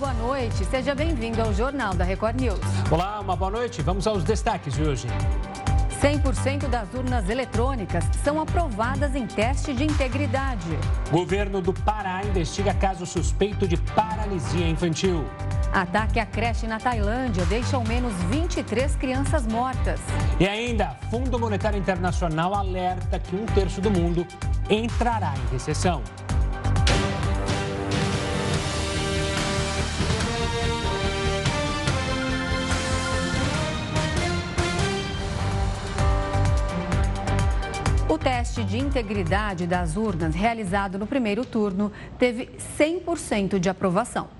boa noite. Seja bem-vindo ao Jornal da Record News. Olá, uma boa noite. Vamos aos destaques de hoje. 100% das urnas eletrônicas são aprovadas em teste de integridade. Governo do Pará investiga caso suspeito de paralisia infantil. Ataque à creche na Tailândia deixa ao menos 23 crianças mortas. E ainda, Fundo Monetário Internacional alerta que um terço do mundo entrará em recessão. Teste de integridade das urnas realizado no primeiro turno teve 100% de aprovação.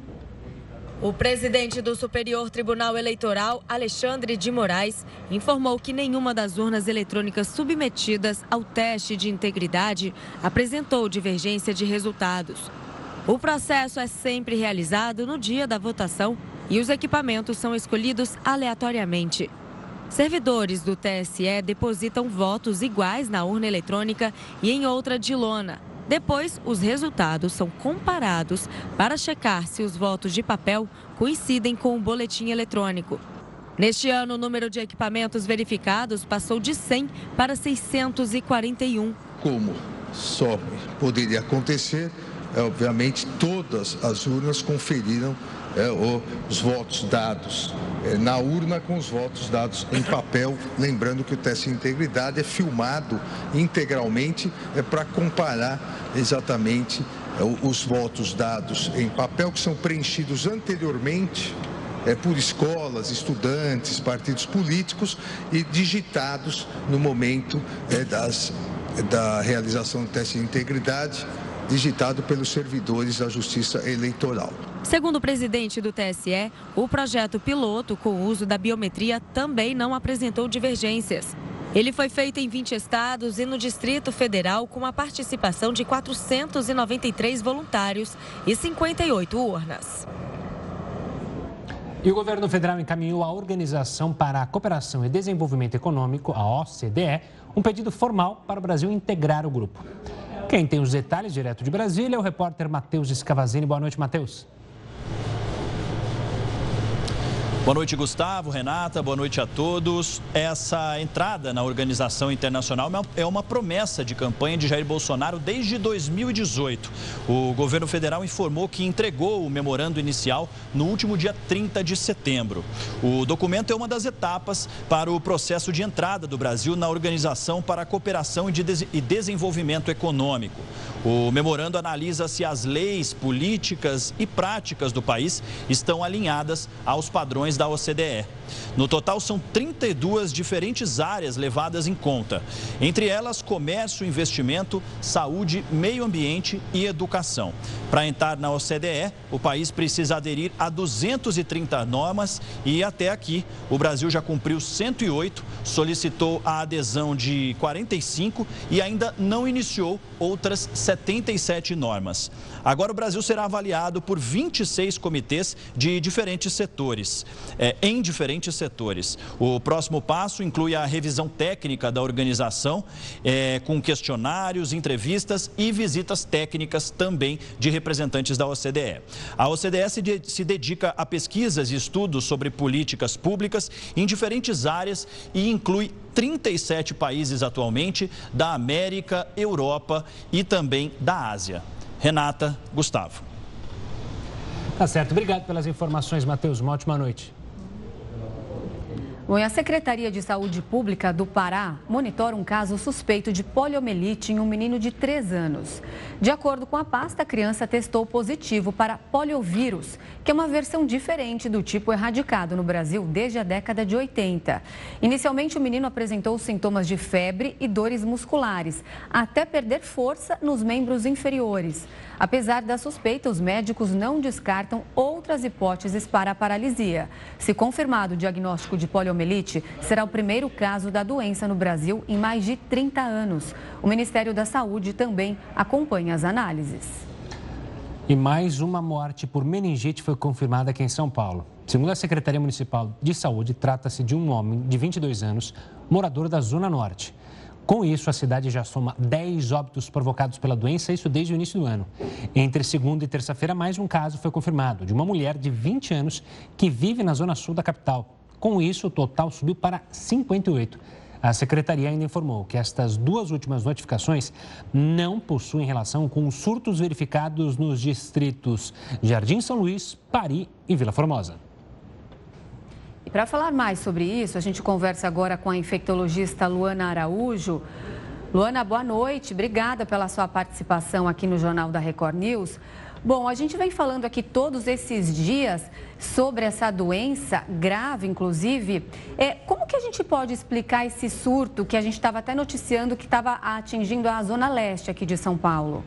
O presidente do Superior Tribunal Eleitoral, Alexandre de Moraes, informou que nenhuma das urnas eletrônicas submetidas ao teste de integridade apresentou divergência de resultados. O processo é sempre realizado no dia da votação e os equipamentos são escolhidos aleatoriamente. Servidores do TSE depositam votos iguais na urna eletrônica e em outra de lona. Depois, os resultados são comparados para checar se os votos de papel coincidem com o boletim eletrônico. Neste ano, o número de equipamentos verificados passou de 100 para 641. Como só poderia acontecer, é, obviamente, todas as urnas conferiram os votos dados é, na urna com os votos dados em papel. Lembrando que o teste de integridade é filmado integralmente é, para comparar exatamente é, os votos dados em papel que são preenchidos anteriormente é, por escolas, estudantes, partidos políticos e digitados no momento é, das, da realização do teste de integridade, digitado pelos servidores da Justiça Eleitoral. Segundo o presidente do TSE, o projeto piloto com o uso da biometria também não apresentou divergências. Ele foi feito em 20 estados e no Distrito Federal com a participação de 493 voluntários e 58 urnas. E o governo federal encaminhou à Organização para a Cooperação e Desenvolvimento Econômico, a OCDE, um pedido formal para o Brasil integrar o grupo. Quem tem os detalhes direto de Brasília é o repórter Matheus Escavazini. Boa noite, Matheus. Boa noite, Gustavo, Renata, boa noite a todos. Essa entrada na organização internacional é uma promessa de campanha de Jair Bolsonaro desde 2018. O governo federal informou que entregou o memorando inicial no último dia 30 de setembro. O documento é uma das etapas para o processo de entrada do Brasil na Organização para a Cooperação e Desenvolvimento Econômico. O memorando analisa se as leis, políticas e práticas do país estão alinhadas aos padrões da OCDE. No total, são 32 diferentes áreas levadas em conta. Entre elas, comércio, investimento, saúde, meio ambiente e educação. Para entrar na OCDE, o país precisa aderir a 230 normas e até aqui o Brasil já cumpriu 108, solicitou a adesão de 45 e ainda não iniciou outras 77 normas. Agora o Brasil será avaliado por 26 comitês de diferentes setores, é, em diferentes setores. O próximo passo inclui a revisão técnica da organização, é, com questionários, entrevistas e visitas técnicas também de representantes da OCDE. A OCDE se, de, se dedica a pesquisas e estudos sobre políticas públicas em diferentes áreas e inclui 37 países atualmente da América, Europa e também da Ásia. Renata, Gustavo. Tá certo. Obrigado pelas informações, Matheus. Uma ótima noite. A Secretaria de Saúde Pública do Pará monitora um caso suspeito de poliomielite em um menino de 3 anos. De acordo com a pasta, a criança testou positivo para poliovírus, que é uma versão diferente do tipo erradicado no Brasil desde a década de 80. Inicialmente, o menino apresentou sintomas de febre e dores musculares, até perder força nos membros inferiores. Apesar da suspeita, os médicos não descartam outras hipóteses para a paralisia. Se confirmado o diagnóstico de poliomielite, será o primeiro caso da doença no Brasil em mais de 30 anos. O Ministério da Saúde também acompanha as análises. E mais uma morte por meningite foi confirmada aqui em São Paulo. Segundo a Secretaria Municipal de Saúde, trata-se de um homem de 22 anos, morador da Zona Norte. Com isso, a cidade já soma 10 óbitos provocados pela doença, isso desde o início do ano. Entre segunda e terça-feira, mais um caso foi confirmado de uma mulher de 20 anos que vive na zona sul da capital. Com isso, o total subiu para 58. A secretaria ainda informou que estas duas últimas notificações não possuem relação com os surtos verificados nos distritos Jardim São Luís, Pari e Vila Formosa. E para falar mais sobre isso, a gente conversa agora com a infectologista Luana Araújo. Luana, boa noite. Obrigada pela sua participação aqui no Jornal da Record News. Bom, a gente vem falando aqui todos esses dias sobre essa doença grave, inclusive. É, como que a gente pode explicar esse surto que a gente estava até noticiando que estava atingindo a zona leste aqui de São Paulo?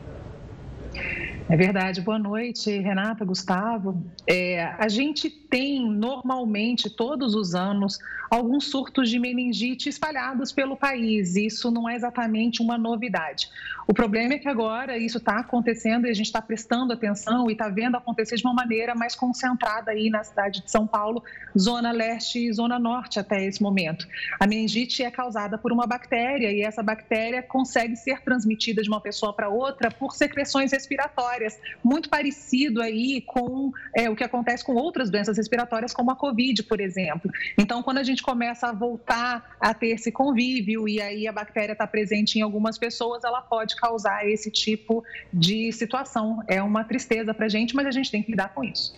É verdade. Boa noite, Renata, Gustavo. É, a gente tem normalmente, todos os anos, alguns surtos de meningite espalhados pelo país. Isso não é exatamente uma novidade. O problema é que agora isso está acontecendo e a gente está prestando atenção e está vendo acontecer de uma maneira mais concentrada aí na cidade de São Paulo, zona leste e zona norte até esse momento. A meningite é causada por uma bactéria e essa bactéria consegue ser transmitida de uma pessoa para outra por secreções respiratórias, muito parecido aí com é, o que acontece com outras doenças respiratórias, como a Covid, por exemplo. Então, quando a gente começa a voltar a ter esse convívio e aí a bactéria está presente em algumas pessoas, ela pode causar esse tipo de situação. É uma tristeza para a gente, mas a gente tem que lidar com isso.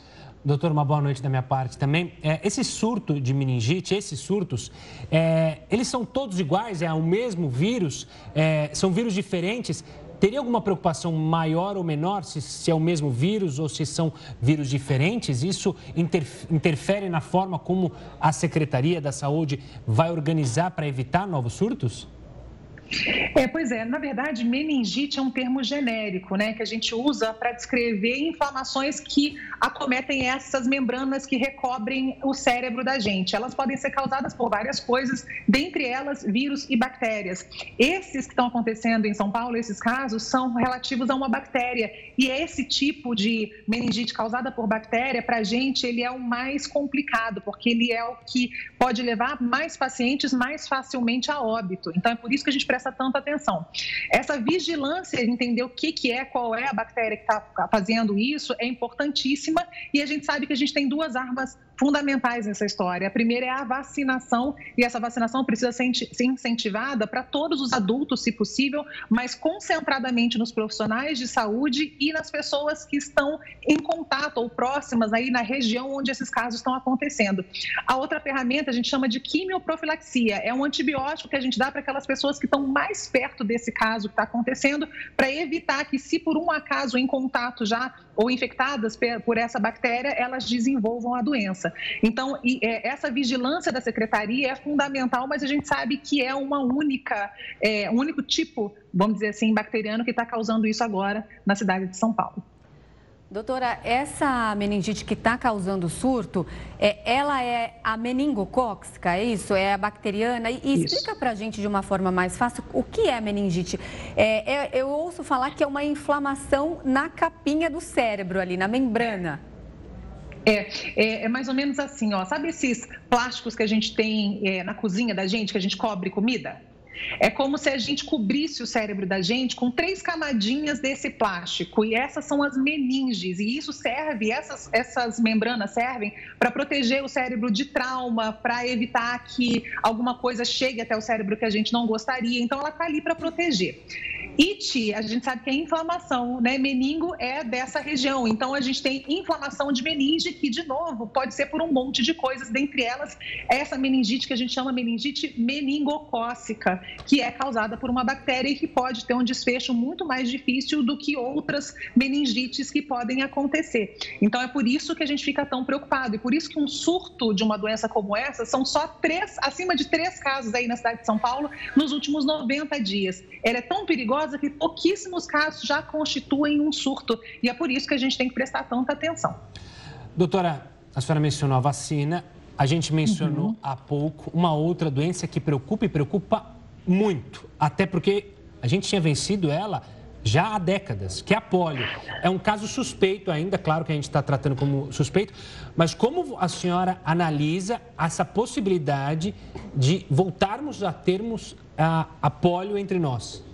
Doutor, uma boa noite da minha parte também. É, esse surto de meningite, esses surtos, é, eles são todos iguais? É o mesmo vírus? É, são vírus diferentes? Teria alguma preocupação maior ou menor se, se, é o mesmo vírus ou se são vírus diferentes? Isso interfere na forma como a Secretaria da Saúde vai organizar para evitar novos surtos? É, pois é, na verdade, meningite é um termo genérico, né, que a gente usa para descrever inflamações que acometem essas membranas que recobrem o cérebro da gente. Elas podem ser causadas por várias coisas, dentre elas vírus e bactérias. Esses que estão acontecendo em São Paulo, esses casos, são relativos a uma bactéria. E esse tipo de meningite causada por bactéria, para a gente, ele é o mais complicado, porque ele é o que pode levar mais pacientes mais facilmente a óbito. Então, é por isso que a gente presta tanta atenção. Essa vigilância, entender o que, que é, qual é a bactéria que está fazendo isso, é importantíssima e a gente sabe que a gente tem duas armas fundamentais nessa história. A primeira é a vacinação, e essa vacinação precisa ser incentivada para todos os adultos, se possível, mas concentradamente nos profissionais de saúde e nas pessoas que estão em contato ou próximas aí na região onde esses casos estão acontecendo. A outra ferramenta a gente chama de quimioprofilaxia, é um antibiótico que a gente dá para aquelas pessoas que estão mais perto desse caso que está acontecendo, para evitar que, se por um acaso em contato já ou infectadas por essa bactéria, elas desenvolvam a doença. Então, é, essa vigilância da secretaria é fundamental, mas a gente sabe que é uma única, é, um único tipo, vamos dizer assim, bacteriano que está causando isso agora na cidade de São Paulo. Doutora, essa meningite que está causando surto, é, ela é a meningocóxica, é isso? É a bacteriana? E, e explica para a gente de uma forma mais fácil o que é meningite. É, é, eu ouço falar que é uma inflamação na capinha do cérebro ali, na membrana. É, é, é, mais ou menos assim, ó. Sabe esses plásticos que a gente tem é, na cozinha da gente, que a gente cobre comida? É como se a gente cobrisse o cérebro da gente com três camadinhas desse plástico, e essas são as meninges, e isso serve, essas, essas membranas servem para proteger o cérebro de trauma, para evitar que alguma coisa chegue até o cérebro que a gente não gostaria, então ela está ali para proteger. It, a gente sabe que é inflamação, né? Meningo é dessa região. Então a gente tem inflamação de meninge, que de novo pode ser por um monte de coisas, dentre elas essa meningite que a gente chama meningite meningocócica, que é causada por uma bactéria e que pode ter um desfecho muito mais difícil do que outras meningites que podem acontecer. Então é por isso que a gente fica tão preocupado e por isso que um surto de uma doença como essa são só três, acima de três casos aí na cidade de São Paulo nos últimos 90 dias. Ela é tão perigosa que pouquíssimos casos já constituem um surto. E é por isso que a gente tem que prestar tanta atenção. Doutora, a senhora mencionou a vacina. A gente mencionou uhum. há pouco uma outra doença que preocupa e preocupa muito. Até porque a gente tinha vencido ela já há décadas, que é a polio. É um caso suspeito ainda, claro que a gente está tratando como suspeito, mas como a senhora analisa essa possibilidade de voltarmos a termos a, a polio entre nós?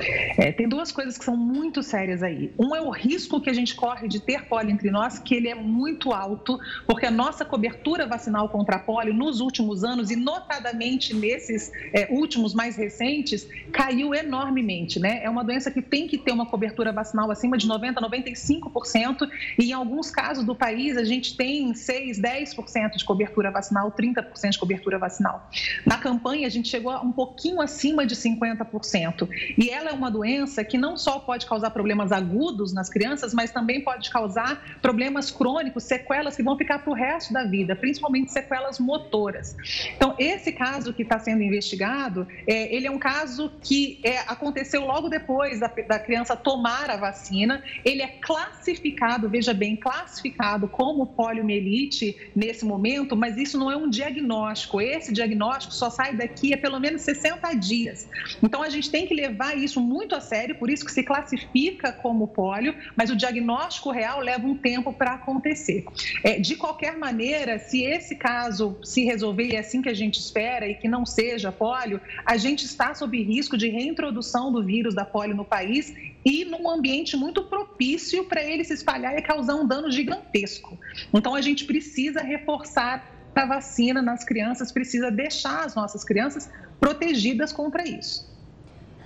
É, tem duas coisas que são muito sérias aí. Um é o risco que a gente corre de ter pólio entre nós, que ele é muito alto, porque a nossa cobertura vacinal contra pólio nos últimos anos, e notadamente nesses é, últimos mais recentes, caiu enormemente. Né? É uma doença que tem que ter uma cobertura vacinal acima de 90%, 95%, e em alguns casos do país a gente tem 6%, 10% de cobertura vacinal, 30% de cobertura vacinal. Na campanha a gente chegou a um pouquinho acima de 50%. E ela ela é uma doença que não só pode causar problemas agudos nas crianças, mas também pode causar problemas crônicos, sequelas que vão ficar para o resto da vida, principalmente sequelas motoras. Então, esse caso que está sendo investigado, é, ele é um caso que é, aconteceu logo depois da, da criança tomar a vacina. Ele é classificado, veja bem, classificado como poliomielite nesse momento, mas isso não é um diagnóstico. Esse diagnóstico só sai daqui a pelo menos 60 dias. Então, a gente tem que levar isso isso muito a sério, por isso que se classifica como pólio, mas o diagnóstico real leva um tempo para acontecer. É, de qualquer maneira, se esse caso se resolver e é assim que a gente espera e que não seja pólio, a gente está sob risco de reintrodução do vírus da pólio no país e num ambiente muito propício para ele se espalhar e causar um dano gigantesco. Então, a gente precisa reforçar a vacina nas crianças, precisa deixar as nossas crianças protegidas contra isso.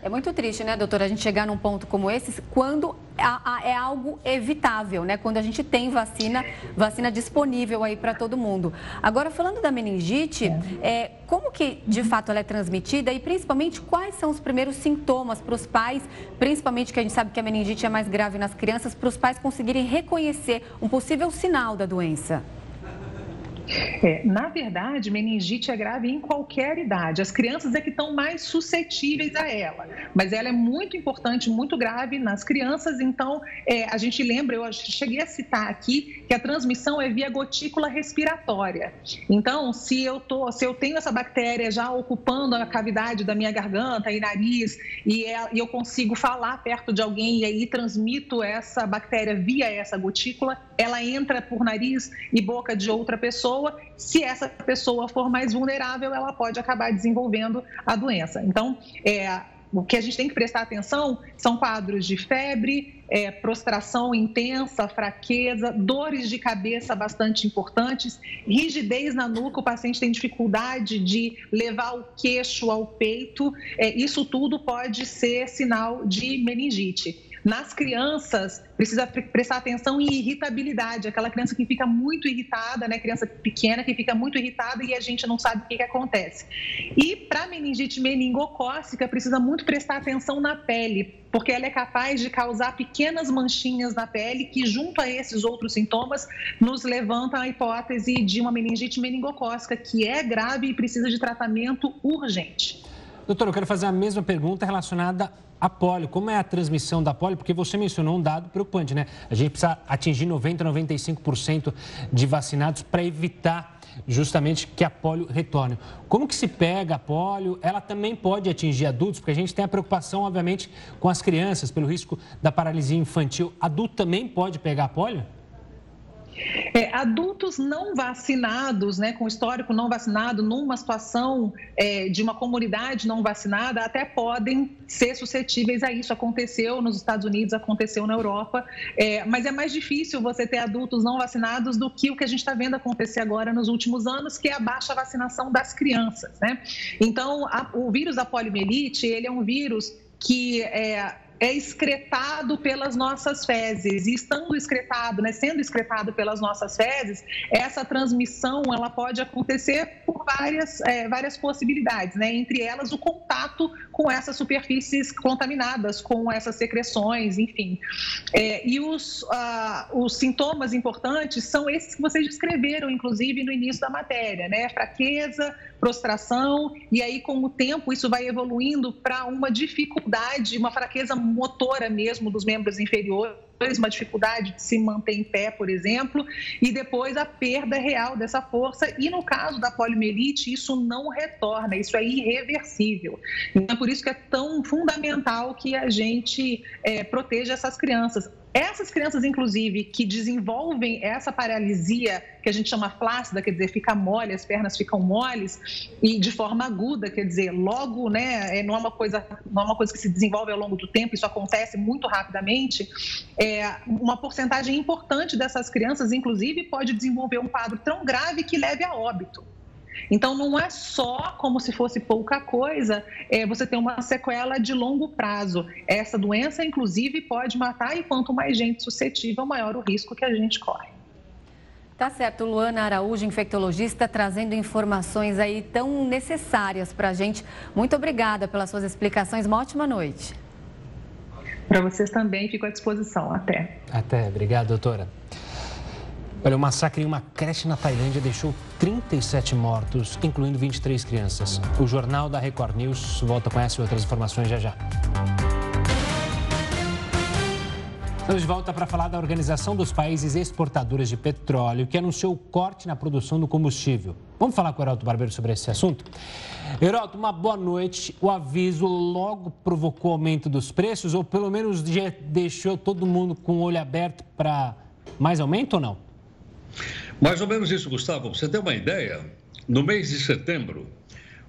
É muito triste, né, doutora, a gente chegar num ponto como esse quando é algo evitável, né? Quando a gente tem vacina, vacina disponível aí para todo mundo. Agora, falando da meningite, é, como que de fato ela é transmitida e principalmente quais são os primeiros sintomas para os pais, principalmente que a gente sabe que a meningite é mais grave nas crianças, para os pais conseguirem reconhecer um possível sinal da doença? É, na verdade, meningite é grave em qualquer idade. As crianças é que estão mais suscetíveis a ela, mas ela é muito importante, muito grave nas crianças. Então, é, a gente lembra, eu cheguei a citar aqui que a transmissão é via gotícula respiratória. Então, se eu tô, se eu tenho essa bactéria já ocupando a cavidade da minha garganta e nariz e, é, e eu consigo falar perto de alguém e aí transmito essa bactéria via essa gotícula, ela entra por nariz e boca de outra pessoa pessoa. Se essa pessoa for mais vulnerável, ela pode acabar desenvolvendo a doença. Então, é, o que a gente tem que prestar atenção são quadros de febre, é, prostração intensa, fraqueza, dores de cabeça bastante importantes, rigidez na nuca, o paciente tem dificuldade de levar o queixo ao peito. É, isso tudo pode ser sinal de meningite. Nas crianças, precisa prestar atenção em irritabilidade, aquela criança que fica muito irritada, né? Criança pequena que fica muito irritada e a gente não sabe o que, que acontece. E para meningite meningocócica, precisa muito prestar atenção na pele, porque ela é capaz de causar pequenas manchinhas na pele que, junto a esses outros sintomas, nos levantam a hipótese de uma meningite meningocócica, que é grave e precisa de tratamento urgente. Doutor, eu quero fazer a mesma pergunta relacionada a polio. Como é a transmissão da polio? Porque você mencionou um dado preocupante, né? A gente precisa atingir 90, 95% de vacinados para evitar justamente que a polio retorne. Como que se pega a polio? Ela também pode atingir adultos, porque a gente tem a preocupação, obviamente, com as crianças, pelo risco da paralisia infantil. Adulto também pode pegar a polio? É, adultos não vacinados, né, com histórico não vacinado, numa situação é, de uma comunidade não vacinada, até podem ser suscetíveis a isso. Aconteceu nos Estados Unidos, aconteceu na Europa, é, mas é mais difícil você ter adultos não vacinados do que o que a gente está vendo acontecer agora nos últimos anos, que é a baixa vacinação das crianças. Né? Então, a, o vírus da poliomielite, ele é um vírus que é, é excretado pelas nossas fezes. E estando excretado, né, sendo excretado pelas nossas fezes, essa transmissão ela pode acontecer por várias, é, várias possibilidades, né? entre elas o contato com essas superfícies contaminadas, com essas secreções, enfim. É, e os, uh, os sintomas importantes são esses que vocês descreveram, inclusive, no início da matéria, né? Fraqueza, prostração, e aí, com o tempo, isso vai evoluindo para uma dificuldade, uma fraqueza motora mesmo dos membros inferiores uma dificuldade de se manter em pé, por exemplo, e depois a perda real dessa força. E no caso da poliomielite, isso não retorna, isso é irreversível. Então, é por isso que é tão fundamental que a gente é, proteja essas crianças Essas crianças, inclusive, que desenvolvem essa paralisia que a gente chama flácida, quer dizer, fica mole, as pernas ficam moles e de forma aguda, quer dizer, logo, né, é, não é uma coisa, não é uma coisa que se desenvolve ao longo do tempo, isso acontece muito rapidamente. É, uma porcentagem importante dessas crianças, inclusive, pode desenvolver um quadro tão grave que leve a óbito. Então, não é só como se fosse pouca coisa, é, você tem uma sequela de longo prazo. Essa doença, inclusive, pode matar e quanto mais gente suscetível, maior o risco que a gente corre. Tá certo, Luana Araújo, infectologista, trazendo informações aí tão necessárias para a gente. Muito obrigada pelas suas explicações. Uma ótima noite. Para vocês também, fico à disposição. Até. Até. Obrigado, doutora. Olha, o massacre em uma creche na Tailândia deixou 37 mortos, incluindo 23 crianças. O Jornal da Record News volta com essa e outras informações já já. Estamos de volta para falar da Organização dos Países Exportadores de Petróleo, que anunciou corte na produção do combustível. Vamos falar com o Heraldo Barbeiro sobre esse assunto? Heraldo, uma boa noite. O aviso logo provocou aumento dos preços ou pelo menos já deixou todo mundo com o olho aberto para mais aumento ou não? Mais ou menos isso, Gustavo. Você ter uma ideia, no mês de setembro,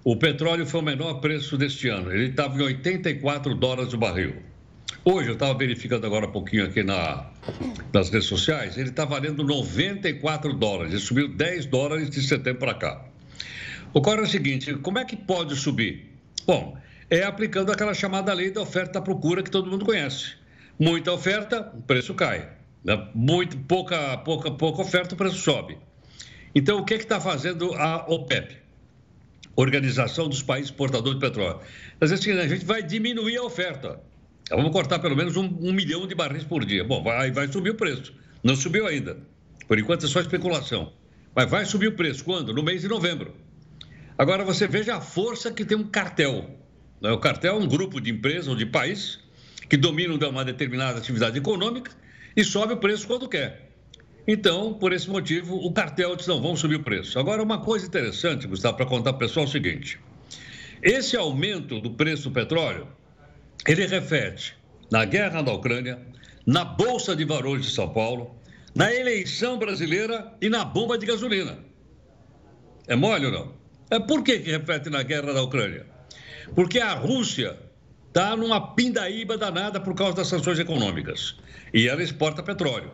o petróleo foi o menor preço deste ano. Ele estava em 84 dólares o barril. Hoje, eu estava verificando agora um pouquinho aqui na, nas redes sociais, ele está valendo 94 dólares. Ele subiu 10 dólares de setembro para cá. Ocorre o seguinte: como é que pode subir? Bom, é aplicando aquela chamada lei da oferta e procura que todo mundo conhece. Muita oferta, o preço cai. Né? Muito, pouca, pouca, pouca oferta, o preço sobe. Então, o que é está fazendo a OPEP? Organização dos Países Exportadores de Petróleo. Mas assim, a gente vai diminuir a oferta. Vamos cortar pelo menos um, um milhão de barris por dia. Bom, vai, vai subir o preço. Não subiu ainda. Por enquanto é só especulação. Mas vai subir o preço quando? No mês de novembro. Agora você veja a força que tem um cartel. Né? O cartel é um grupo de empresas ou de países que dominam uma determinada atividade econômica e sobe o preço quando quer. Então, por esse motivo, o cartel disse: não, vamos subir o preço. Agora, uma coisa interessante, Gustavo, para contar para o pessoal é o seguinte: esse aumento do preço do petróleo, ele reflete na guerra da Ucrânia, na Bolsa de Valores de São Paulo, na eleição brasileira e na bomba de gasolina. É mole ou não? É por que, que reflete na guerra da Ucrânia? Porque a Rússia está numa pindaíba danada por causa das sanções econômicas. E ela exporta petróleo.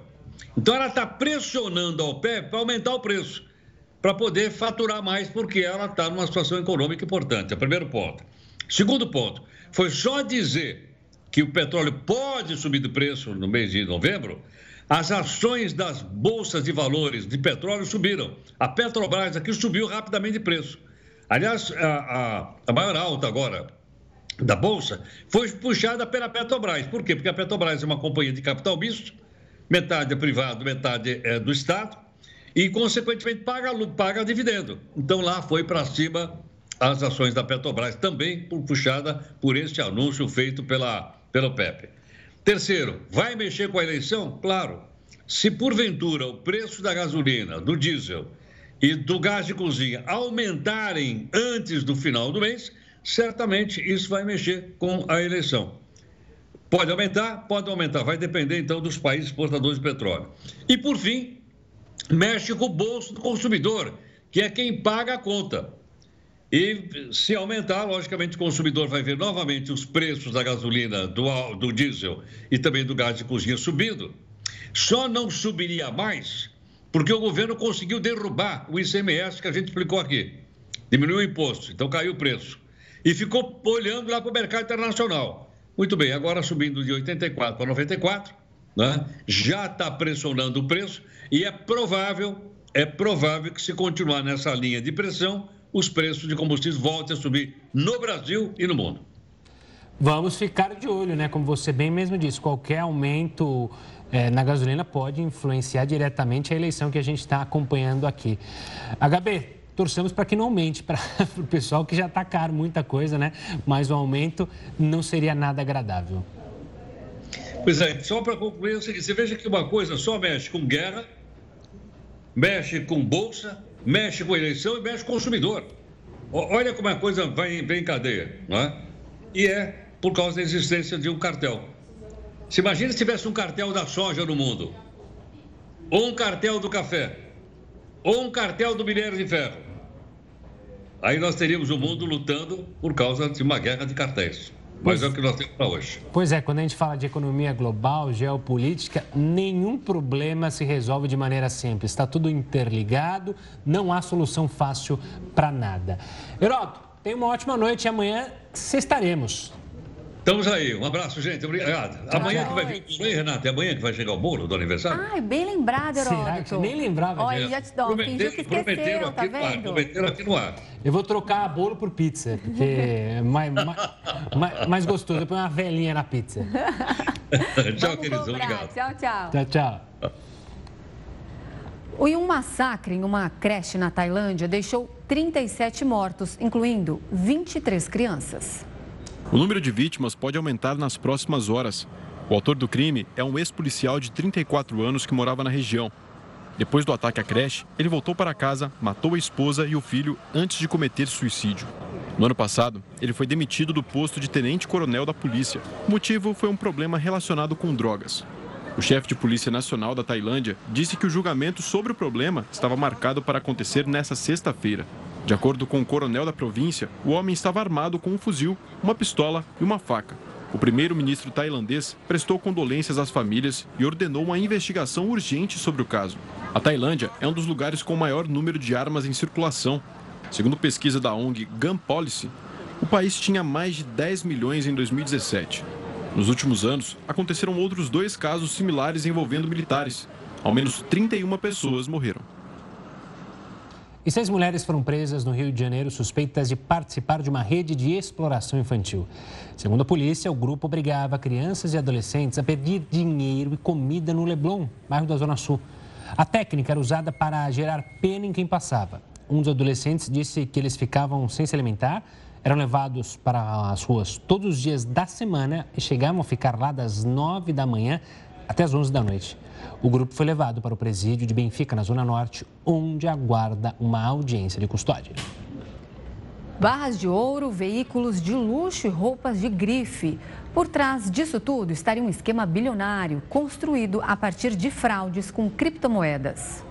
Então ela está pressionando a OPEP para aumentar o preço, para poder faturar mais, porque ela está numa situação econômica importante. É o primeiro ponto. Segundo ponto, foi só dizer que o petróleo pode subir de preço no mês de novembro, as ações das bolsas de valores de petróleo subiram. A Petrobras aqui subiu rapidamente de preço. Aliás, a, a, a maior alta agora da Bolsa foi puxada pela Petrobras. Por quê? Porque a Petrobras é uma companhia de capital misto, metade é privado, metade é do Estado, e, consequentemente, paga, paga dividendo. Então, lá foi para cima as ações da Petrobras, também puxada por este anúncio feito pela, pelo PEP. Terceiro, vai mexer com a eleição? Claro. Se porventura o preço da gasolina, do diesel e do gás de cozinha aumentarem antes do final do mês, certamente isso vai mexer com a eleição. Pode aumentar? Pode aumentar. Vai depender, então, dos países exportadores de petróleo. E, por fim, mexe com o bolso do consumidor, que é quem paga a conta. E se aumentar, logicamente, o consumidor vai ver novamente os preços da gasolina, do, do diesel e também do gás de cozinha subindo. Só não subiria mais porque o governo conseguiu derrubar o ICMS que a gente explicou aqui. Diminuiu o imposto, então caiu o preço e ficou olhando lá para o mercado internacional. Muito bem, agora subindo de 84 para 94, né? já está pressionando o preço e é provável, é provável que se continuar nessa linha de pressão, os preços de combustíveis voltem a subir no Brasil e no mundo. Vamos ficar de olho, né? Como você bem mesmo disse, qualquer aumento é, na gasolina pode influenciar diretamente a eleição que a gente está acompanhando aqui. HB, torcemos para que não aumente para o pessoal que já está caro muita coisa, né? Mas o aumento não seria nada agradável. Pois é, só para concluir, você veja que uma coisa só mexe com guerra, mexe com bolsa, mexe com eleição e mexe com consumidor. Olha como a coisa vai, vem em cadeia, não é? E é por causa da existência de um cartel. Se imagina se tivesse um cartel da soja no mundo, ou um cartel do café, ou um cartel do minério de ferro. Aí nós teríamos o mundo lutando por causa de uma guerra de cartéis. Mas pois, é o que nós temos para hoje. Pois é, quando a gente fala de economia global, geopolítica, nenhum problema se resolve de maneira simples. Está tudo interligado, não há solução fácil para nada. Heroto, tenha uma ótima noite e amanhã estaremos. Estamos aí. Um abraço, gente. Obrigado. Amanhã que vai vir o aí, Renato? É amanhã que vai chegar o bolo do aniversário? Ai, bem lembrado, Heródoto. Será que você nem lembrava? Olha, já te dou. Fingiu que esqueceu, tá vendo? prometeram aqui no ar. Eu vou trocar bolo por pizza, porque é mais, mais, mais gostoso. Eu ponho uma velhinha na pizza. tchau, queridos. Obrigado. Tchau, tchau. Tchau, tchau. E um massacre em uma creche na Tailândia deixou 37 mortos, incluindo 23 crianças. O número de vítimas pode aumentar nas próximas horas. O autor do crime é um ex-policial de 34 anos que morava na região. Depois do ataque à creche, ele voltou para casa, matou a esposa e o filho antes de cometer suicídio. No ano passado, ele foi demitido do posto de tenente-coronel da polícia. O motivo foi um problema relacionado com drogas. O chefe de Polícia Nacional da Tailândia disse que o julgamento sobre o problema estava marcado para acontecer nesta sexta-feira. De acordo com o coronel da província, o homem estava armado com um fuzil, uma pistola e uma faca. O primeiro-ministro tailandês prestou condolências às famílias e ordenou uma investigação urgente sobre o caso. A Tailândia é um dos lugares com maior número de armas em circulação. Segundo pesquisa da ONG Gun Policy, o país tinha mais de 10 milhões em 2017. Nos últimos anos, aconteceram outros dois casos similares envolvendo militares. Ao menos 31 pessoas morreram. E seis mulheres foram presas no Rio de Janeiro suspeitas de participar de uma rede de exploração infantil. Segundo a polícia, o grupo obrigava crianças e adolescentes a pedir dinheiro e comida no Leblon, bairro da Zona Sul. A técnica era usada para gerar pena em quem passava. Um dos adolescentes disse que eles ficavam sem se alimentar, eram levados para as ruas todos os dias da semana e chegavam a ficar lá das nove da manhã até as onze da noite. O grupo foi levado para o presídio de Benfica, na Zona Norte, onde aguarda uma audiência de custódia. Barras de ouro, veículos de luxo e roupas de grife. Por trás disso tudo estaria um esquema bilionário construído a partir de fraudes com criptomoedas.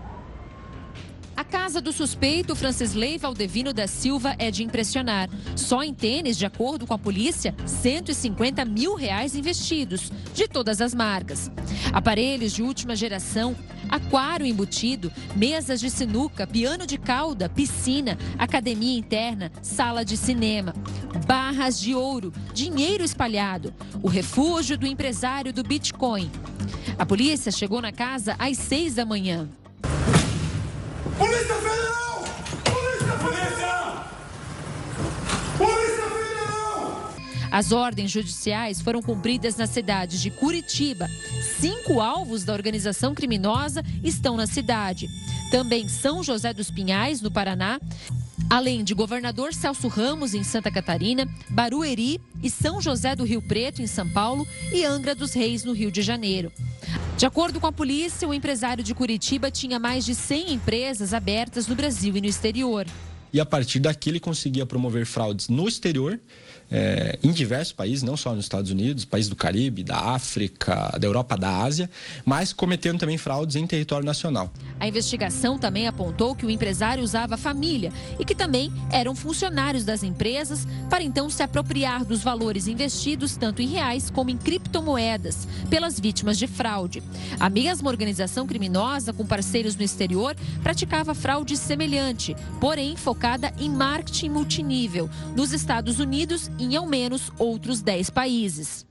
A casa do suspeito, Francisley Valdevino da Silva, é de impressionar. Só em tênis, de acordo com a polícia, 150 mil reais investidos, de todas as marcas. Aparelhos de última geração, aquário embutido, mesas de sinuca, piano de cauda, piscina, academia interna, sala de cinema. Barras de ouro, dinheiro espalhado, o refúgio do empresário do Bitcoin. A polícia chegou na casa às seis da manhã. Polícia Federal! Polícia Federal! Polícia Federal! As ordens judiciais foram cumpridas nas cidades de Curitiba. Cinco alvos da organização criminosa estão na cidade. Também São José dos Pinhais, no Paraná, além de Governador Celso Ramos, em Santa Catarina, Barueri e São José do Rio Preto, em São Paulo, e Angra dos Reis, no Rio de Janeiro. De acordo com a polícia, o empresário de Curitiba tinha mais de 100 empresas abertas no Brasil e no exterior. E a partir daqui ele conseguia promover fraudes no exterior é, em diversos países, não só nos Estados Unidos, países do Caribe, da África, da Europa, da Ásia, mas cometendo também fraudes em território nacional. A investigação também apontou que o empresário usava a família e que também eram funcionários das empresas para então se apropriar dos valores investidos tanto em reais como em criptomoedas pelas vítimas de fraude. A mesma organização criminosa com parceiros no exterior praticava fraude semelhante, porém focada em marketing multinível nos Estados Unidos em ao menos outros 10 países.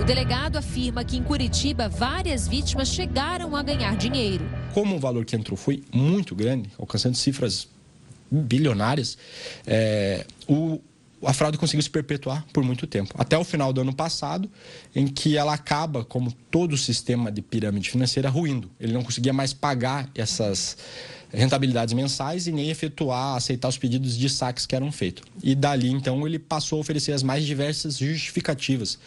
O delegado afirma que em Curitiba várias vítimas chegaram a ganhar dinheiro. Como o valor que entrou foi muito grande, alcançando cifras bilionárias, é, o, a fraude conseguiu se perpetuar por muito tempo. Até o final do ano passado, em que ela acaba, como todo o sistema de pirâmide financeira, ruindo. Ele não conseguia mais pagar essas rentabilidades mensais e nem efetuar, aceitar os pedidos de saques que eram feitos. E dali, então, ele passou a oferecer as mais diversas justificativas,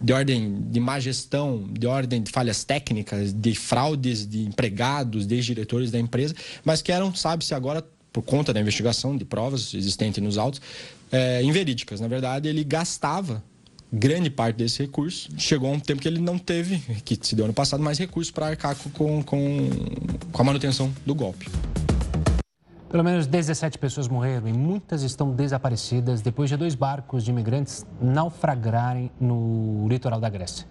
de ordem de má gestão, de ordem de falhas técnicas, de fraudes de empregados, de diretores da empresa, mas que eram, sabe-se agora, por conta da investigação de provas existentes nos autos, é, inverídicas. Na verdade, ele gastava grande parte desse recurso. Chegou um tempo que ele não teve, que se deu ano passado, mais recursos para arcar com, com, com a manutenção do golpe. Pelo menos 17 pessoas morreram e muitas estão desaparecidas depois de dois barcos de imigrantes naufragarem no litoral da Grécia.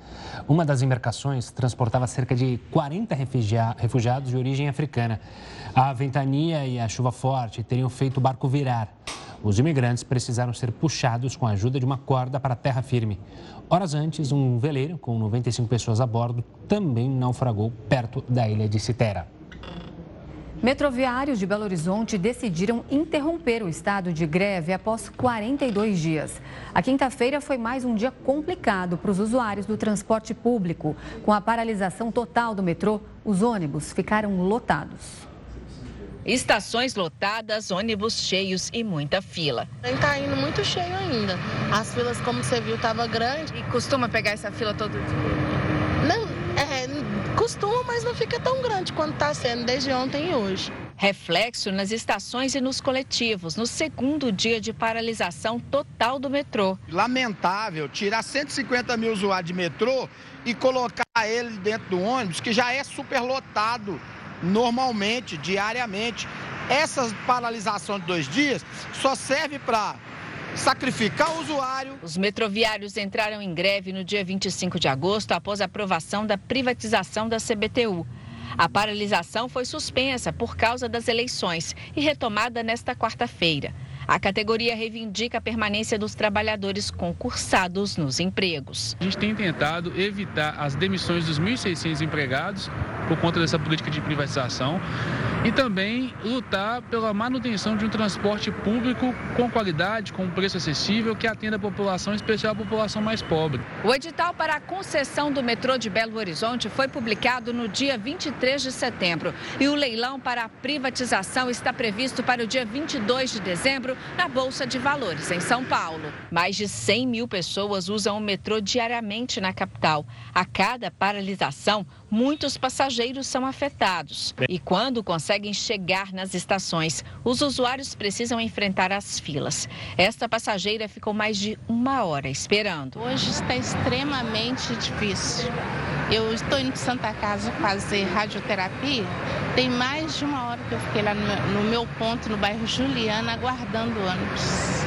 Uma das embarcações transportava cerca de 40 refugiados de origem africana. A ventania e a chuva forte teriam feito o barco virar. Os imigrantes precisaram ser puxados com a ajuda de uma corda para a terra firme. Horas antes, um veleiro com 95 pessoas a bordo também naufragou perto da ilha de Citera. Metroviários de Belo Horizonte decidiram interromper o estado de greve após 42 dias. A quinta-feira foi mais um dia complicado para os usuários do transporte público. Com a paralisação total do metrô, os ônibus ficaram lotados. Estações lotadas, ônibus cheios e muita fila. Está indo muito cheio ainda. As filas, como você viu, estavam grandes. E costuma pegar essa fila todo dia? Não, é, costuma, mas não fica tão grande quanto está sendo desde ontem e hoje. Reflexo nas estações e nos coletivos, no segundo dia de paralisação total do metrô. Lamentável tirar 150 mil usuários de metrô e colocar ele dentro do ônibus, que já é superlotado normalmente, diariamente. Essa paralisação de dois dias só serve para sacrificar o usuário. Os metroviários entraram em greve no dia 25 de agosto após a aprovação da privatização da CBTU. A paralisação foi suspensa por causa das eleições e retomada nesta quarta-feira. A categoria reivindica a permanência dos trabalhadores concursados nos empregos. A gente tem tentado evitar as demissões dos 1.600 empregados por conta dessa política de privatização e também lutar pela manutenção de um transporte público com qualidade, com preço acessível, que atenda a população, em especial a população mais pobre. O edital para a concessão do metrô de Belo Horizonte foi publicado no dia 23 de setembro e o leilão para a privatização está previsto para o dia 22 de dezembro na Bolsa de Valores, em São Paulo. Mais de 100 mil pessoas usam o metrô diariamente na capital. A cada paralisação, muitos passageiros são afetados. E quando conseguem chegar nas estações, os usuários precisam enfrentar as filas. Esta passageira ficou mais de uma hora esperando. Hoje está extremamente difícil. Eu estou indo para Santa Casa fazer radioterapia. Tem mais de uma hora que eu fiquei lá no meu, ponto, no bairro Juliana, aguardando o ônibus.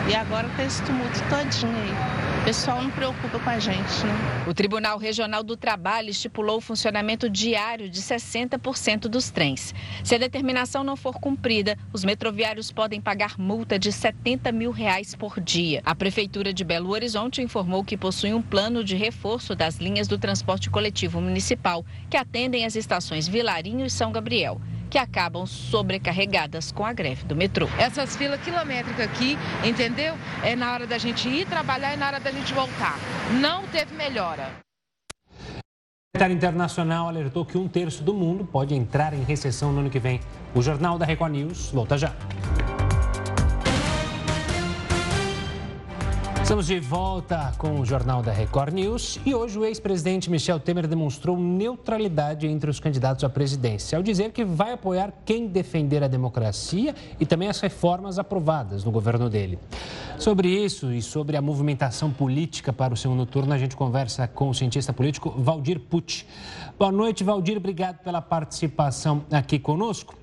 E agora está esse tumulto todinho aí. O pessoal não preocupa com a gente, né? O Tribunal Regional do Trabalho estipulou o funcionamento diário de 60% dos trens. Se a determinação não for cumprida, os metroviários podem pagar multa de 70 mil reais por dia. A Prefeitura de Belo Horizonte informou que possui um plano de reforço das linhas do transporte coletivo municipal que atendem as estações Vilarinho e São Gabriel que acabam sobrecarregadas com a greve do metrô. Essas filas quilométricas aqui, entendeu? É na hora da gente ir trabalhar e na hora da gente voltar. Não teve melhora. O Secretário Internacional alertou que um terço do mundo pode entrar em recessão no ano que vem. O Jornal da Record News volta já. Estamos de volta com o Jornal da Record News e hoje o ex-presidente Michel Temer demonstrou neutralidade entre os candidatos à presidência, ao dizer que vai apoiar quem defender a democracia e também as reformas aprovadas no governo dele. Sobre isso e sobre a movimentação política para o segundo turno, a gente conversa com o cientista político Valdir Pucci. Boa noite, Valdir. Obrigado pela participação aqui conosco.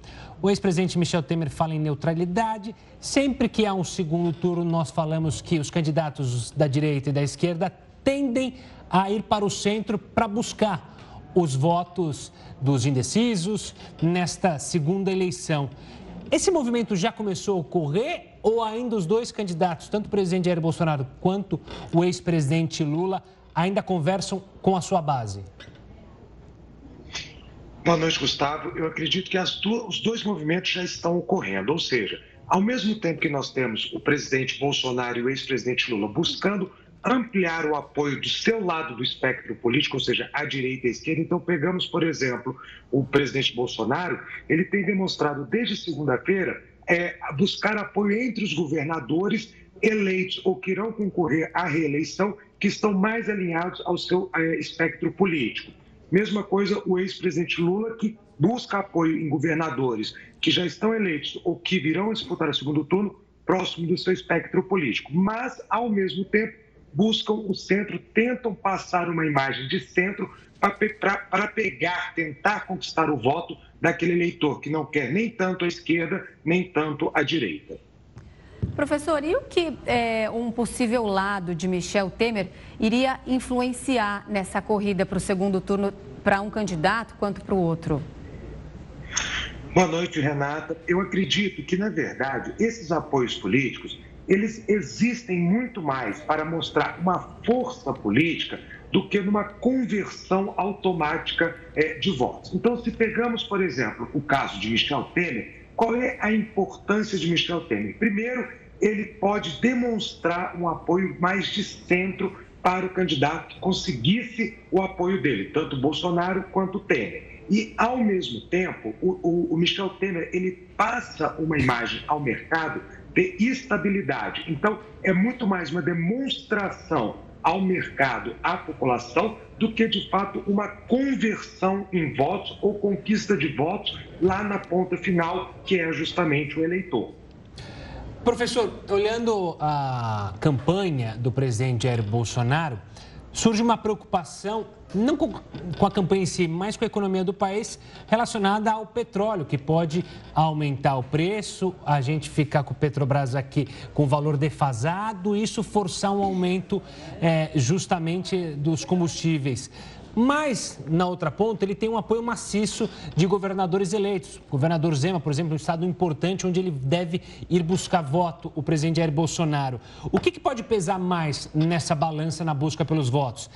O ex-presidente Michel Temer fala em neutralidade. Sempre que há um segundo turno, nós falamos que os candidatos da direita e da esquerda tendem a ir para o centro para buscar os votos dos indecisos nesta segunda eleição. Esse movimento já começou a ocorrer ou ainda os dois candidatos, tanto o presidente Jair Bolsonaro quanto o ex-presidente Lula, ainda conversam com a sua base? Boa noite, Gustavo. Eu acredito que duas, os dois movimentos já estão ocorrendo, ou seja, ao mesmo tempo que nós temos o presidente Bolsonaro e o ex-presidente Lula buscando ampliar o apoio do seu lado do espectro político, ou seja, a direita e a esquerda. Então, pegamos, por exemplo, o presidente Bolsonaro, ele tem demonstrado desde segunda-feira é, buscar apoio entre os governadores eleitos ou que irão concorrer à reeleição, que estão mais alinhados ao seu é, espectro político. Mesma coisa o ex-presidente Lula, que busca apoio em governadores que já estão eleitos ou que virão disputar o segundo turno próximo do seu espectro político. Mas, ao mesmo tempo, buscam o centro, tentam passar uma imagem de centro para pegar, tentar conquistar o voto daquele eleitor que não quer nem tanto a esquerda, nem tanto a direita. Professor, e o que é, um possível lado de Michel Temer iria influenciar nessa corrida para o segundo turno para um candidato quanto para o outro? Boa noite, Renata. Eu acredito que, na verdade, esses apoios políticos, eles existem muito mais para mostrar uma força política do que numa conversão automática é, de votos. Então, se pegamos, por exemplo, o caso de Michel Temer, qual é a importância de Michel Temer? Primeiro, ele pode demonstrar um apoio mais de centro para o candidato que conseguisse o apoio dele, tanto Bolsonaro quanto Temer. E, ao mesmo tempo, o, o, o Michel Temer ele passa uma imagem ao mercado de estabilidade. Então, é muito mais uma demonstração ao mercado, à população, do que de fato uma conversão em votos ou conquista de votos lá na ponta final, que é justamente o eleitor. Professor, olhando a campanha do presidente Jair Bolsonaro, surge uma preocupação, não com, a campanha em si, mas com a economia do país relacionada ao petróleo, que pode aumentar o preço, a gente ficar com o Petrobras aqui com valor defasado, isso forçar um aumento é, justamente dos combustíveis. Mas, na outra ponta, ele tem um apoio maciço de governadores eleitos. O governador Zema, por exemplo, um estado importante onde ele deve ir buscar voto, o presidente Jair Bolsonaro. O que, que pode pesar mais nessa balança na busca pelos votos?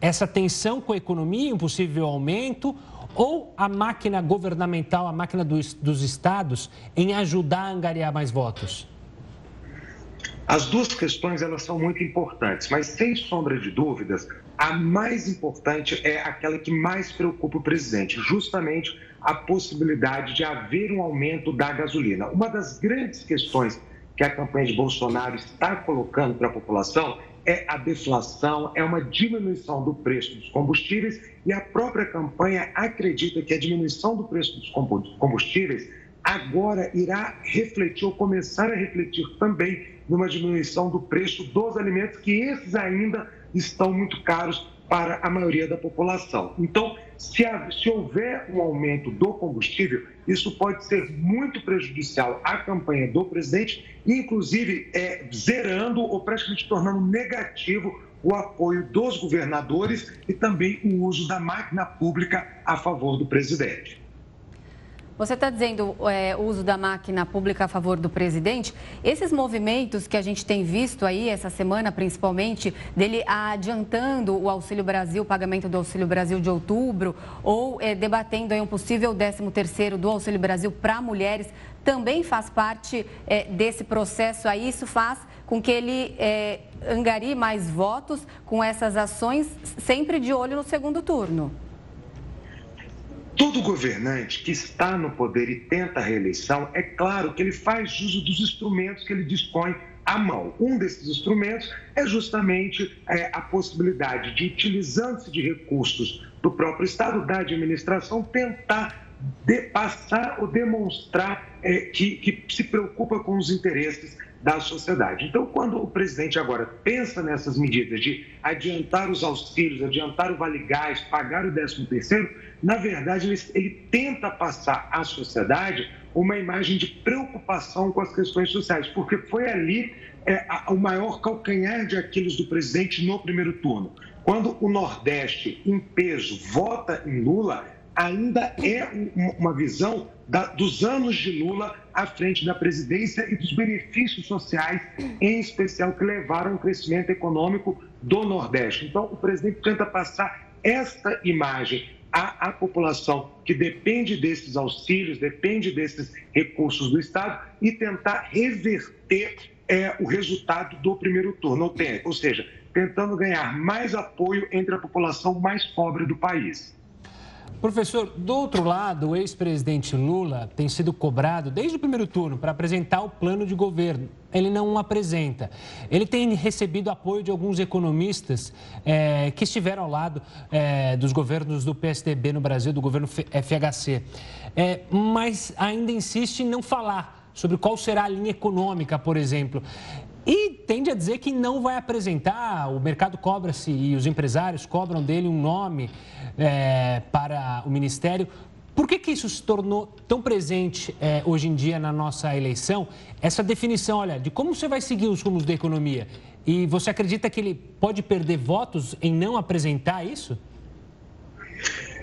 Essa tensão com a economia, um possível aumento, ou a máquina governamental, a máquina dos, dos estados, em ajudar a angariar mais votos? As duas questões elas são muito importantes, mas sem sombra de dúvidas, a mais importante é aquela que mais preocupa o presidente, justamente a possibilidade de haver um aumento da gasolina. Uma das grandes questões que a campanha de Bolsonaro está colocando para a população é a deflação, é uma diminuição do preço dos combustíveis e a própria campanha acredita que a diminuição do preço dos combustíveis agora irá refletir ou começar a refletir também numa diminuição do preço dos alimentos, que esses ainda estão muito caros para a maioria da população. Então, se, se, houver um aumento do combustível, isso pode ser muito prejudicial à campanha do presidente, inclusive é, zerando ou praticamente tornando negativo o apoio dos governadores e também o uso da máquina pública a favor do presidente. Você está dizendo é, o uso da máquina pública a favor do presidente. Esses movimentos que a gente tem visto aí essa semana, principalmente, dele adiantando o Auxílio Brasil, o pagamento do Auxílio Brasil de outubro, ou é, debatendo aí um possível 13º do Auxílio Brasil para mulheres, também faz parte é, desse processo aí. Isso faz com que ele é, angarie mais votos com essas ações, sempre de olho no segundo turno. Todo governante que está no poder e tenta a reeleição, é claro que ele faz uso dos instrumentos que ele dispõe à mão. Um desses instrumentos é justamente é, a possibilidade de, utilizando-se de recursos do próprio Estado, da administração, tentar de, passar ou demonstrar é, que, que se preocupa com os interesses da sociedade. Então, quando o presidente agora pensa nessas medidas de adiantar os auxílios, adiantar o Vale Gás, pagar o 13 terceiro, na verdade, ele, ele tenta passar à sociedade uma imagem de preocupação com as questões sociais, porque foi ali é, a, o maior calcanhar de Aquiles do presidente no primeiro turno. Quando o Nordeste, em peso, vota em Lula, ainda é uma visão da, dos anos de Lula à frente da presidência e dos benefícios sociais, em especial, que levaram ao crescimento econômico do Nordeste. Então, o presidente tenta passar esta imagem à, à população que depende desses auxílios, depende desses recursos do Estado e tentar reverter é, o resultado do primeiro turno, ou, ou seja, tentando ganhar mais apoio entre a população mais pobre do país. Professor, do outro lado, o ex-presidente Lula tem sido cobrado desde o primeiro turno para apresentar o plano de governo. Ele não apresenta. Ele tem recebido apoio de alguns economistas é, que estiveram ao lado é, dos governos do PSDB no Brasil, do governo FHC. É, mas ainda insiste em não falar sobre qual será a linha econômica, por exemplo. E tende a dizer que não vai apresentar, o mercado cobra-se e os empresários cobram dele um nome é, para o Ministério. Por que, que isso se tornou tão presente é, hoje em dia na nossa eleição? Essa definição, olha, de como você vai seguir os rumos da economia. E você acredita que ele pode perder votos em não apresentar isso?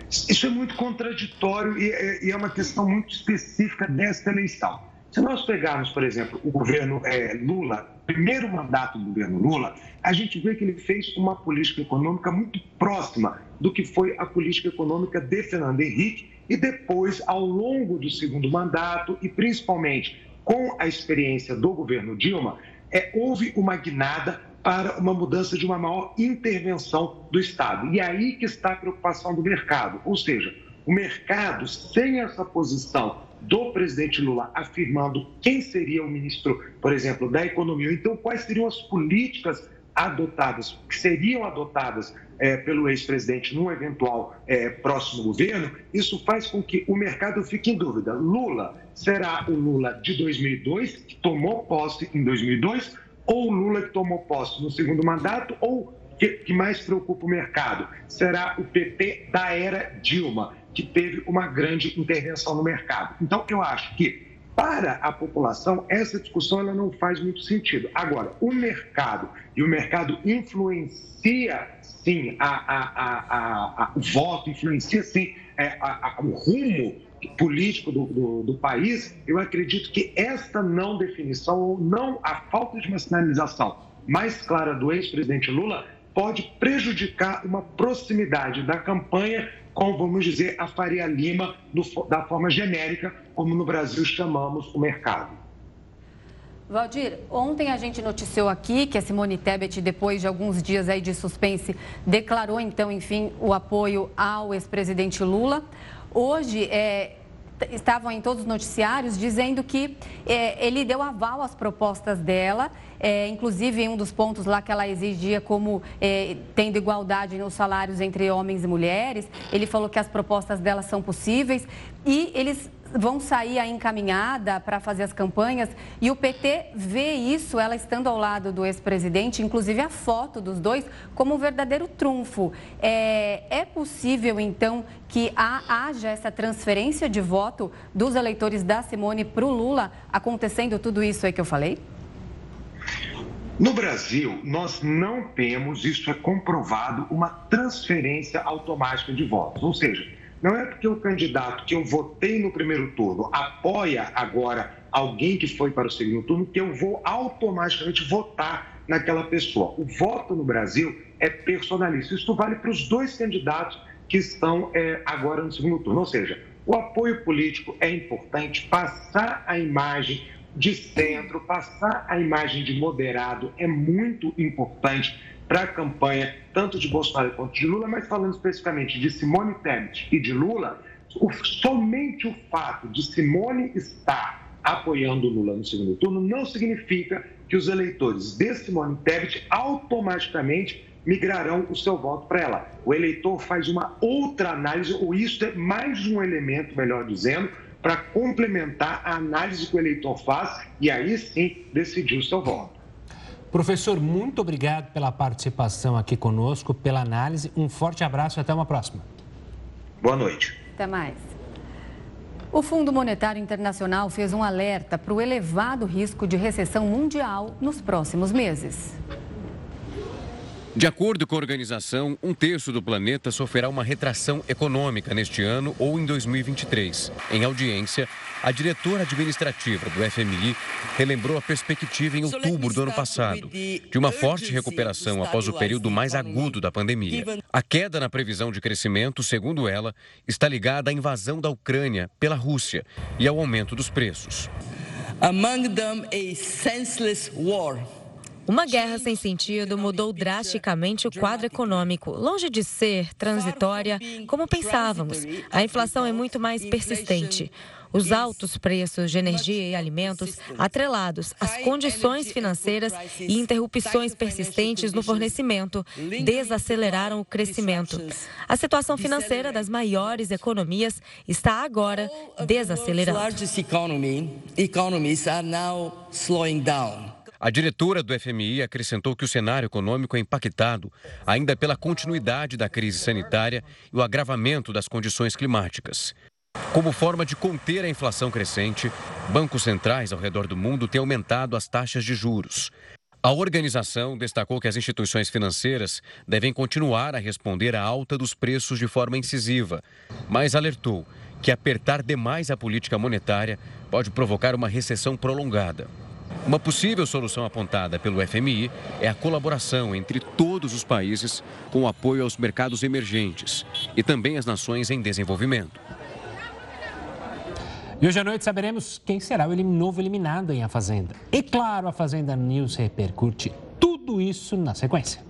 Isso é muito contraditório e é uma questão muito específica desta eleição. Se nós pegarmos, por exemplo, o governo é, Lula, primeiro mandato do governo Lula, a gente vê que ele fez uma política econômica muito próxima do que foi a política econômica de Fernando Henrique e depois, ao longo do segundo mandato e principalmente com a experiência do governo Dilma, é, houve uma guinada para uma mudança de uma maior intervenção do Estado. E é aí que está a preocupação do mercado, ou seja, o mercado, sem essa posição do presidente Lula afirmando quem seria o ministro, por exemplo, da economia, então quais seriam as políticas adotadas, que seriam adotadas é, pelo ex-presidente num eventual é, próximo governo, isso faz com que o mercado fique em dúvida. Lula será o Lula de 2002, que tomou posse em 2002, ou o Lula que tomou posse no segundo mandato, ou que, que mais preocupa o mercado, será o PT da era Dilma que teve uma grande intervenção no mercado. Então, eu acho que para a população essa discussão ela não faz muito sentido. Agora, o mercado e o mercado influencia sim a, a, a, o voto, influencia sim é, o rumo político do, do, do, país, eu acredito que esta não definição, ou não a falta de uma sinalização mais clara do ex-presidente Lula, pode prejudicar uma proximidade da campanha com, vamos dizer, a Faria Lima do, da forma genérica, como no Brasil chamamos o mercado. Valdir, ontem a gente noticiou aqui que a Simone Tebet, depois de alguns dias aí de suspense, declarou então, enfim, o apoio ao ex-presidente Lula. Hoje, é, estavam em todos os noticiários dizendo que é, ele deu aval às propostas dela, é, inclusive em um dos pontos lá que ela exigia como é, tendo igualdade nos salários entre homens e mulheres, ele falou que as propostas dela são possíveis e eles vão sair aí encaminhada para fazer as campanhas e o PT vê isso, ela estando ao lado do ex-presidente, inclusive a foto dos dois, como um verdadeiro trunfo. É, é possível, então, que haja essa transferência de voto dos eleitores da Simone para o Lula, acontecendo tudo isso aí que eu falei? No Brasil, nós não temos, isso é comprovado, uma transferência automática de votos. Ou seja, não é porque o candidato que eu votei no primeiro turno apoia agora alguém que foi para o segundo turno que eu vou automaticamente votar naquela pessoa. O voto no Brasil é personalista. Isso vale para os dois candidatos que estão é, agora no segundo turno. Ou seja, o apoio político é importante, passar a imagem de centro, passar a imagem de moderado é muito importante para a campanha, tanto de Bolsonaro quanto de Lula, mas falando especificamente de Simone Tebet e de Lula, o, somente o fato de Simone estar apoiando Lula no segundo turno não significa que os eleitores de Simone Tebet automaticamente migrarão o seu voto para ela. O eleitor faz uma outra análise, ou isso é mais um elemento, melhor dizendo, para complementar a análise que o eleitor faz e aí sim decidir o seu voto. Professor, muito obrigado pela participação aqui conosco, pela análise. Um forte abraço e até uma próxima. Boa noite. Até mais. O Fundo Monetário Internacional fez um alerta para o elevado risco de recessão mundial nos próximos meses. De acordo com a organização, um terço do planeta sofrerá uma retração econômica neste ano ou em 2023. Em audiência, a diretora administrativa do FMI relembrou a perspectiva em outubro do ano passado, de uma forte recuperação após o período mais agudo da pandemia. A queda na previsão de crescimento, segundo ela, está ligada à invasão da Ucrânia pela Rússia e ao aumento dos preços. Among them a senseless war uma guerra sem sentido mudou drasticamente o quadro econômico. Longe de ser transitória, como pensávamos, a inflação é muito mais persistente. Os altos preços de energia e alimentos, atrelados às condições financeiras e interrupções persistentes no fornecimento, desaceleraram o crescimento. A situação financeira das maiores economias está agora desacelerando. A diretora do FMI acrescentou que o cenário econômico é impactado ainda pela continuidade da crise sanitária e o agravamento das condições climáticas. Como forma de conter a inflação crescente, bancos centrais ao redor do mundo têm aumentado as taxas de juros. A organização destacou que as instituições financeiras devem continuar a responder à alta dos preços de forma incisiva, mas alertou que apertar demais a política monetária pode provocar uma recessão prolongada. Uma possível solução apontada pelo FMI é a colaboração entre todos os países com apoio aos mercados emergentes e também às nações em desenvolvimento. E hoje à noite saberemos quem será o novo eliminado em A Fazenda. E claro, a Fazenda News repercute tudo isso na sequência.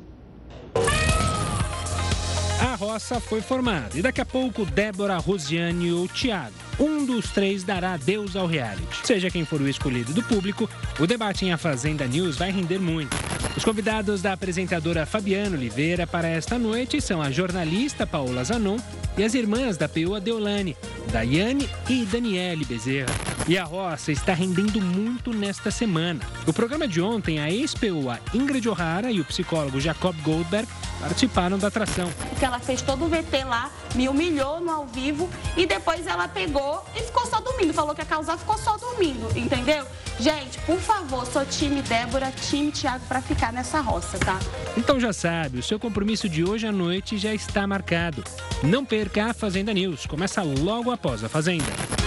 A roça foi formada e daqui a pouco Débora, Rosiane ou Tiago um dos três dará adeus ao reality. Seja quem for o escolhido do público, o debate em A Fazenda News vai render muito. Os convidados da apresentadora Fabiana Oliveira para esta noite são a jornalista Paola Zanon e as irmãs da PUA Deolane, Daiane e Daniele Bezerra. E a roça está rendendo muito nesta semana. No programa de ontem, a ex-PUA Ingrid O'Hara e o psicólogo Jacob Goldberg participaram da atração. Porque ela fez todo o VT lá, me humilhou no ao vivo e depois ela pegou e ficou só dormindo. Falou que a causar ficou só dormindo, entendeu? Gente, por favor, sou time Débora, time Thiago para ficar nessa roça, tá? Então já sabe, o seu compromisso de hoje à noite já está marcado. Não perca a Fazenda News. Começa logo após a Fazenda.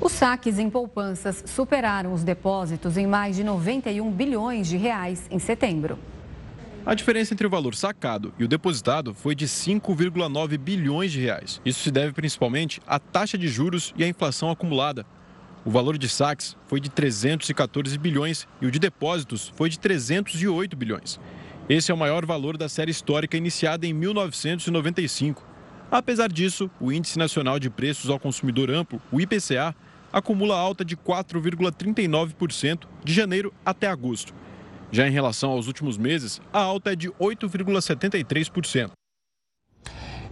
Os saques em poupanças superaram os depósitos em mais de 91 bilhões de reais em setembro. A diferença entre o valor sacado e o depositado foi de 5,9 bilhões de reais. Isso se deve principalmente à taxa de juros e à inflação acumulada. O valor de saques foi de 314 bilhões e o de depósitos foi de 308 bilhões. Esse é o maior valor da série histórica iniciada em 1995. Apesar disso, o Índice Nacional de Preços ao Consumidor Amplo, o IPCA, acumula alta de 4,39% de janeiro até agosto. Já em relação aos últimos meses, a alta é de 8,73%.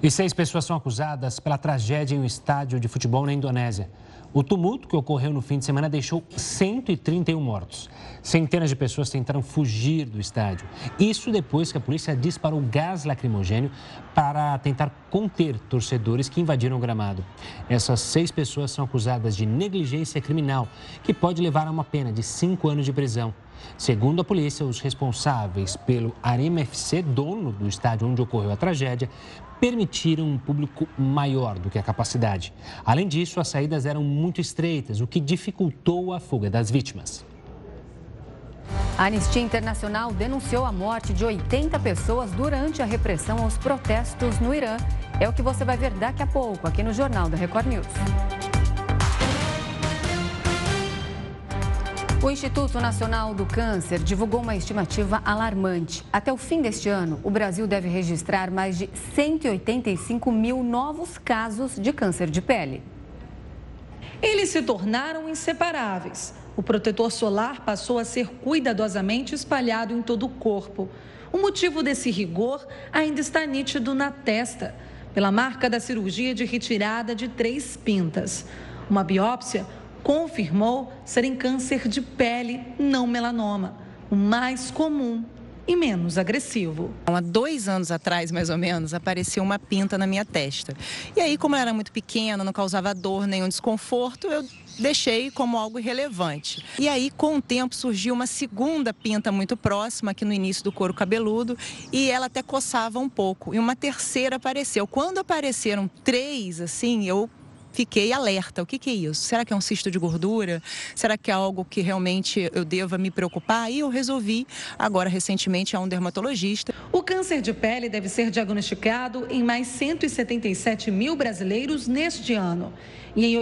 E seis pessoas são acusadas pela tragédia em um estádio de futebol na Indonésia. O tumulto que ocorreu no fim de semana deixou 131 mortos. Centenas de pessoas tentaram fugir do estádio. Isso depois que a polícia disparou gás lacrimogênio para tentar conter torcedores que invadiram o gramado. Essas seis pessoas são acusadas de negligência criminal, que pode levar a uma pena de cinco anos de prisão. Segundo a polícia, os responsáveis pelo Arema FC, dono do estádio onde ocorreu a tragédia, permitiram um público maior do que a capacidade. Além disso, as saídas eram muito estreitas, o que dificultou a fuga das vítimas. A Anistia Internacional denunciou a morte de 80 pessoas durante a repressão aos protestos no Irã. É o que você vai ver daqui a pouco aqui no Jornal da Record News. O Instituto Nacional do Câncer divulgou uma estimativa alarmante. Até o fim deste ano, o Brasil deve registrar mais de 185 mil novos casos de câncer de pele. Eles se tornaram inseparáveis. O protetor solar passou a ser cuidadosamente espalhado em todo o corpo. O motivo desse rigor ainda está nítido na testa, pela marca da cirurgia de retirada de três pintas. Uma biópsia confirmou serem câncer de pele, não melanoma, o mais comum e menos agressivo. Há dois anos atrás, mais ou menos, apareceu uma pinta na minha testa. E aí, como eu era muito pequena, não causava dor, nenhum desconforto, eu deixei como algo irrelevante. E aí, com o tempo, surgiu uma segunda pinta muito próxima, aqui no início do couro cabeludo, e ela até coçava um pouco. E uma terceira apareceu. Quando apareceram três, assim, eu fiquei alerta. O que, que, é isso? Será que é um cisto de gordura? Será que é algo que realmente eu deva me preocupar? E eu resolvi, agora recentemente, a um dermatologista. O câncer de pele deve ser diagnosticado em mais 177 mil brasileiros neste ano. E em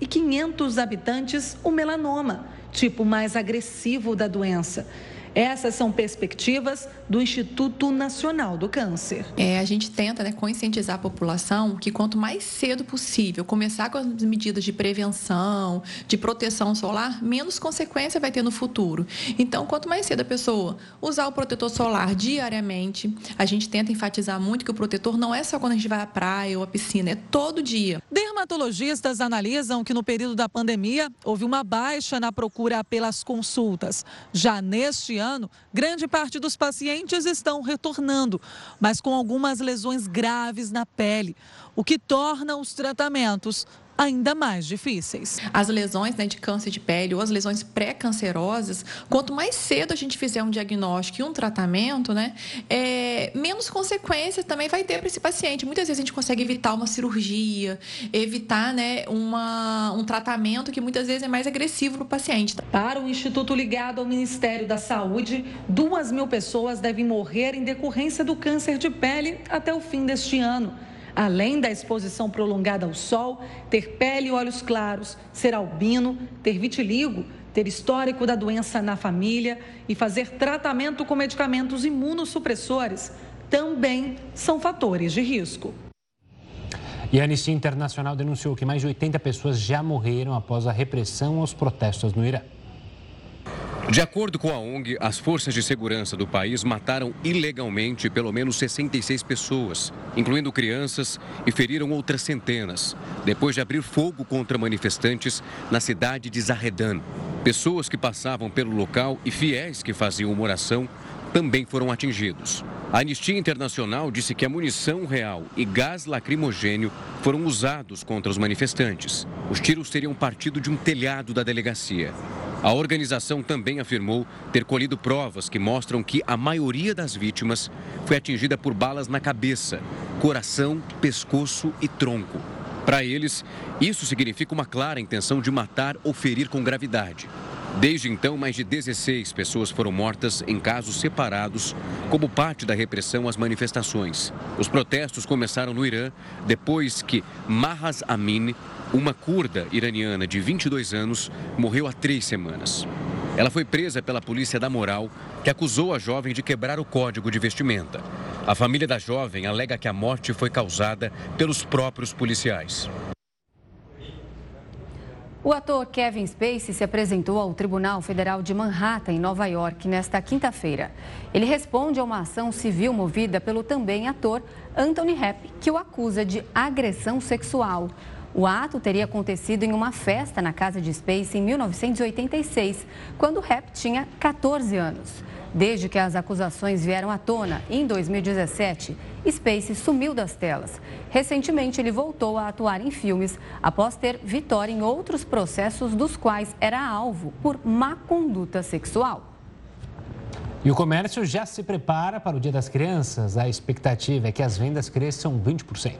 8.500 habitantes, o melanoma, tipo mais agressivo da doença. Essas são perspectivas do Instituto Nacional do Câncer. É, a gente tenta né, conscientizar a população que quanto mais cedo possível começar com as medidas de prevenção, de proteção solar, menos consequência vai ter no futuro. Então, quanto mais cedo a pessoa usar o protetor solar diariamente, a gente tenta enfatizar muito que o protetor não é só quando a gente vai à praia ou à piscina, é todo dia. Derma dermatologistas analisam que no período da pandemia houve uma baixa na procura pelas consultas. Já neste ano, grande parte dos pacientes estão retornando, mas com algumas lesões graves na pele, o que torna os tratamentos ainda mais difíceis. As lesões né, de câncer de pele ou as lesões pré-cancerosas, quanto mais cedo a gente fizer um diagnóstico e um tratamento, né, é, menos consequências também vai ter para esse paciente. Muitas vezes a gente consegue evitar uma cirurgia, evitar né, uma, um tratamento que muitas vezes é mais agressivo para o paciente. Para o Instituto ligado ao Ministério da Saúde, duas mil pessoas devem morrer em decorrência do câncer de pele até o fim deste ano. Além da exposição prolongada ao sol, ter pele e olhos claros, ser albino, ter vitiligo, ter histórico da doença na família e fazer tratamento com medicamentos imunossupressores também são fatores de risco. E a Anistia Internacional denunciou que mais de 80 pessoas já morreram após a repressão aos protestos no Irã. De acordo com a ONG, as forças de segurança do país mataram ilegalmente pelo menos 66 pessoas, incluindo crianças, e feriram outras centenas, depois de abrir fogo contra manifestantes na cidade de Zahedan. Pessoas que passavam pelo local e fiéis que faziam uma oração também foram atingidos. A Anistia Internacional disse que a munição real e gás lacrimogênio foram usados contra os manifestantes. Os tiros teriam partido de um telhado da delegacia. A organização também afirmou ter colhido provas que mostram que a maioria das vítimas foi atingida por balas na cabeça, coração, pescoço e tronco. Para eles, isso significa uma clara intenção de matar ou ferir com gravidade. Desde então, mais de 16 pessoas foram mortas em casos separados, como parte da repressão às manifestações. Os protestos começaram no Irã depois que Mahas Amini, uma curda iraniana de 22 anos, morreu há três semanas. Ela foi presa pela polícia da moral, que acusou a jovem de quebrar o código de vestimenta. A família da jovem alega que a morte foi causada pelos próprios policiais. O ator Kevin Spacey se apresentou ao Tribunal Federal de Manhattan, em Nova York, nesta quinta-feira. Ele responde a uma ação civil movida pelo também ator Anthony Rapp, que o acusa de agressão sexual. O ato teria acontecido em uma festa na casa de Space em 1986, quando Rapp tinha 14 anos. Desde que as acusações vieram à tona, em 2017, Space sumiu das telas. Recentemente, ele voltou a atuar em filmes após ter vitória em outros processos dos quais era alvo por má conduta sexual. E o comércio já se prepara para o Dia das Crianças. A expectativa é que as vendas cresçam 20%.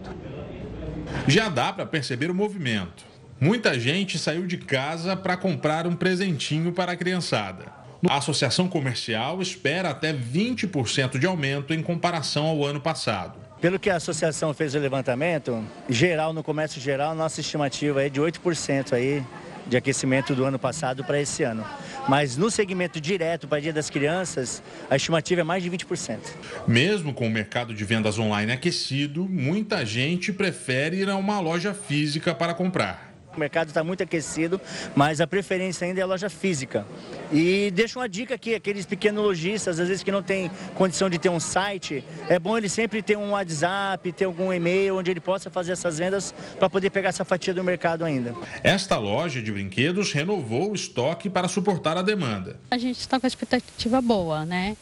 Já dá para perceber o movimento. Muita gente saiu de casa para comprar um presentinho para a criançada. A Associação Comercial espera até 20% de aumento em comparação ao ano passado. Pelo que a associação fez o levantamento, geral, no comércio geral, nossa estimativa é de 8% aí de aquecimento do ano passado para esse ano. Mas no segmento direto para Dia das Crianças, a estimativa é mais de 20%. Mesmo com o mercado de vendas online aquecido, muita gente prefere ir a uma loja física para comprar. O mercado está muito aquecido, mas a preferência ainda é a loja física. E deixa uma dica aqui, aqueles pequenos lojistas, às vezes que não tem condição de ter um site, é bom ele sempre ter um WhatsApp, ter algum e-mail onde ele possa fazer essas vendas para poder pegar essa fatia do mercado ainda. Esta loja de brinquedos renovou o estoque para suportar a demanda. A gente está com a expectativa boa, né?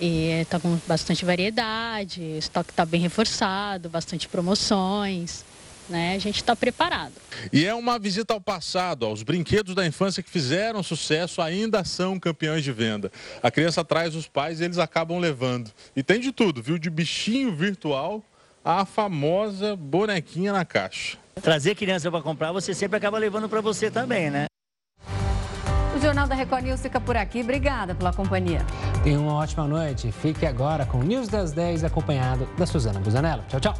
E está com bastante variedade, o estoque está bem reforçado, bastante promoções né? A gente está preparado. E é uma visita ao passado, aos brinquedos da infância que fizeram sucesso, ainda são campeões de venda. A criança traz os pais e eles acabam levando. E tem de tudo, viu? De bichinho virtual à famosa bonequinha na caixa. Trazer criança para comprar, você sempre acaba levando para você também, né? O Jornal da Record News fica por aqui. Obrigada pela companhia. Tenha uma ótima noite. Fique agora com o News das 10 acompanhado da Suzana Busanello. Tchau, tchau.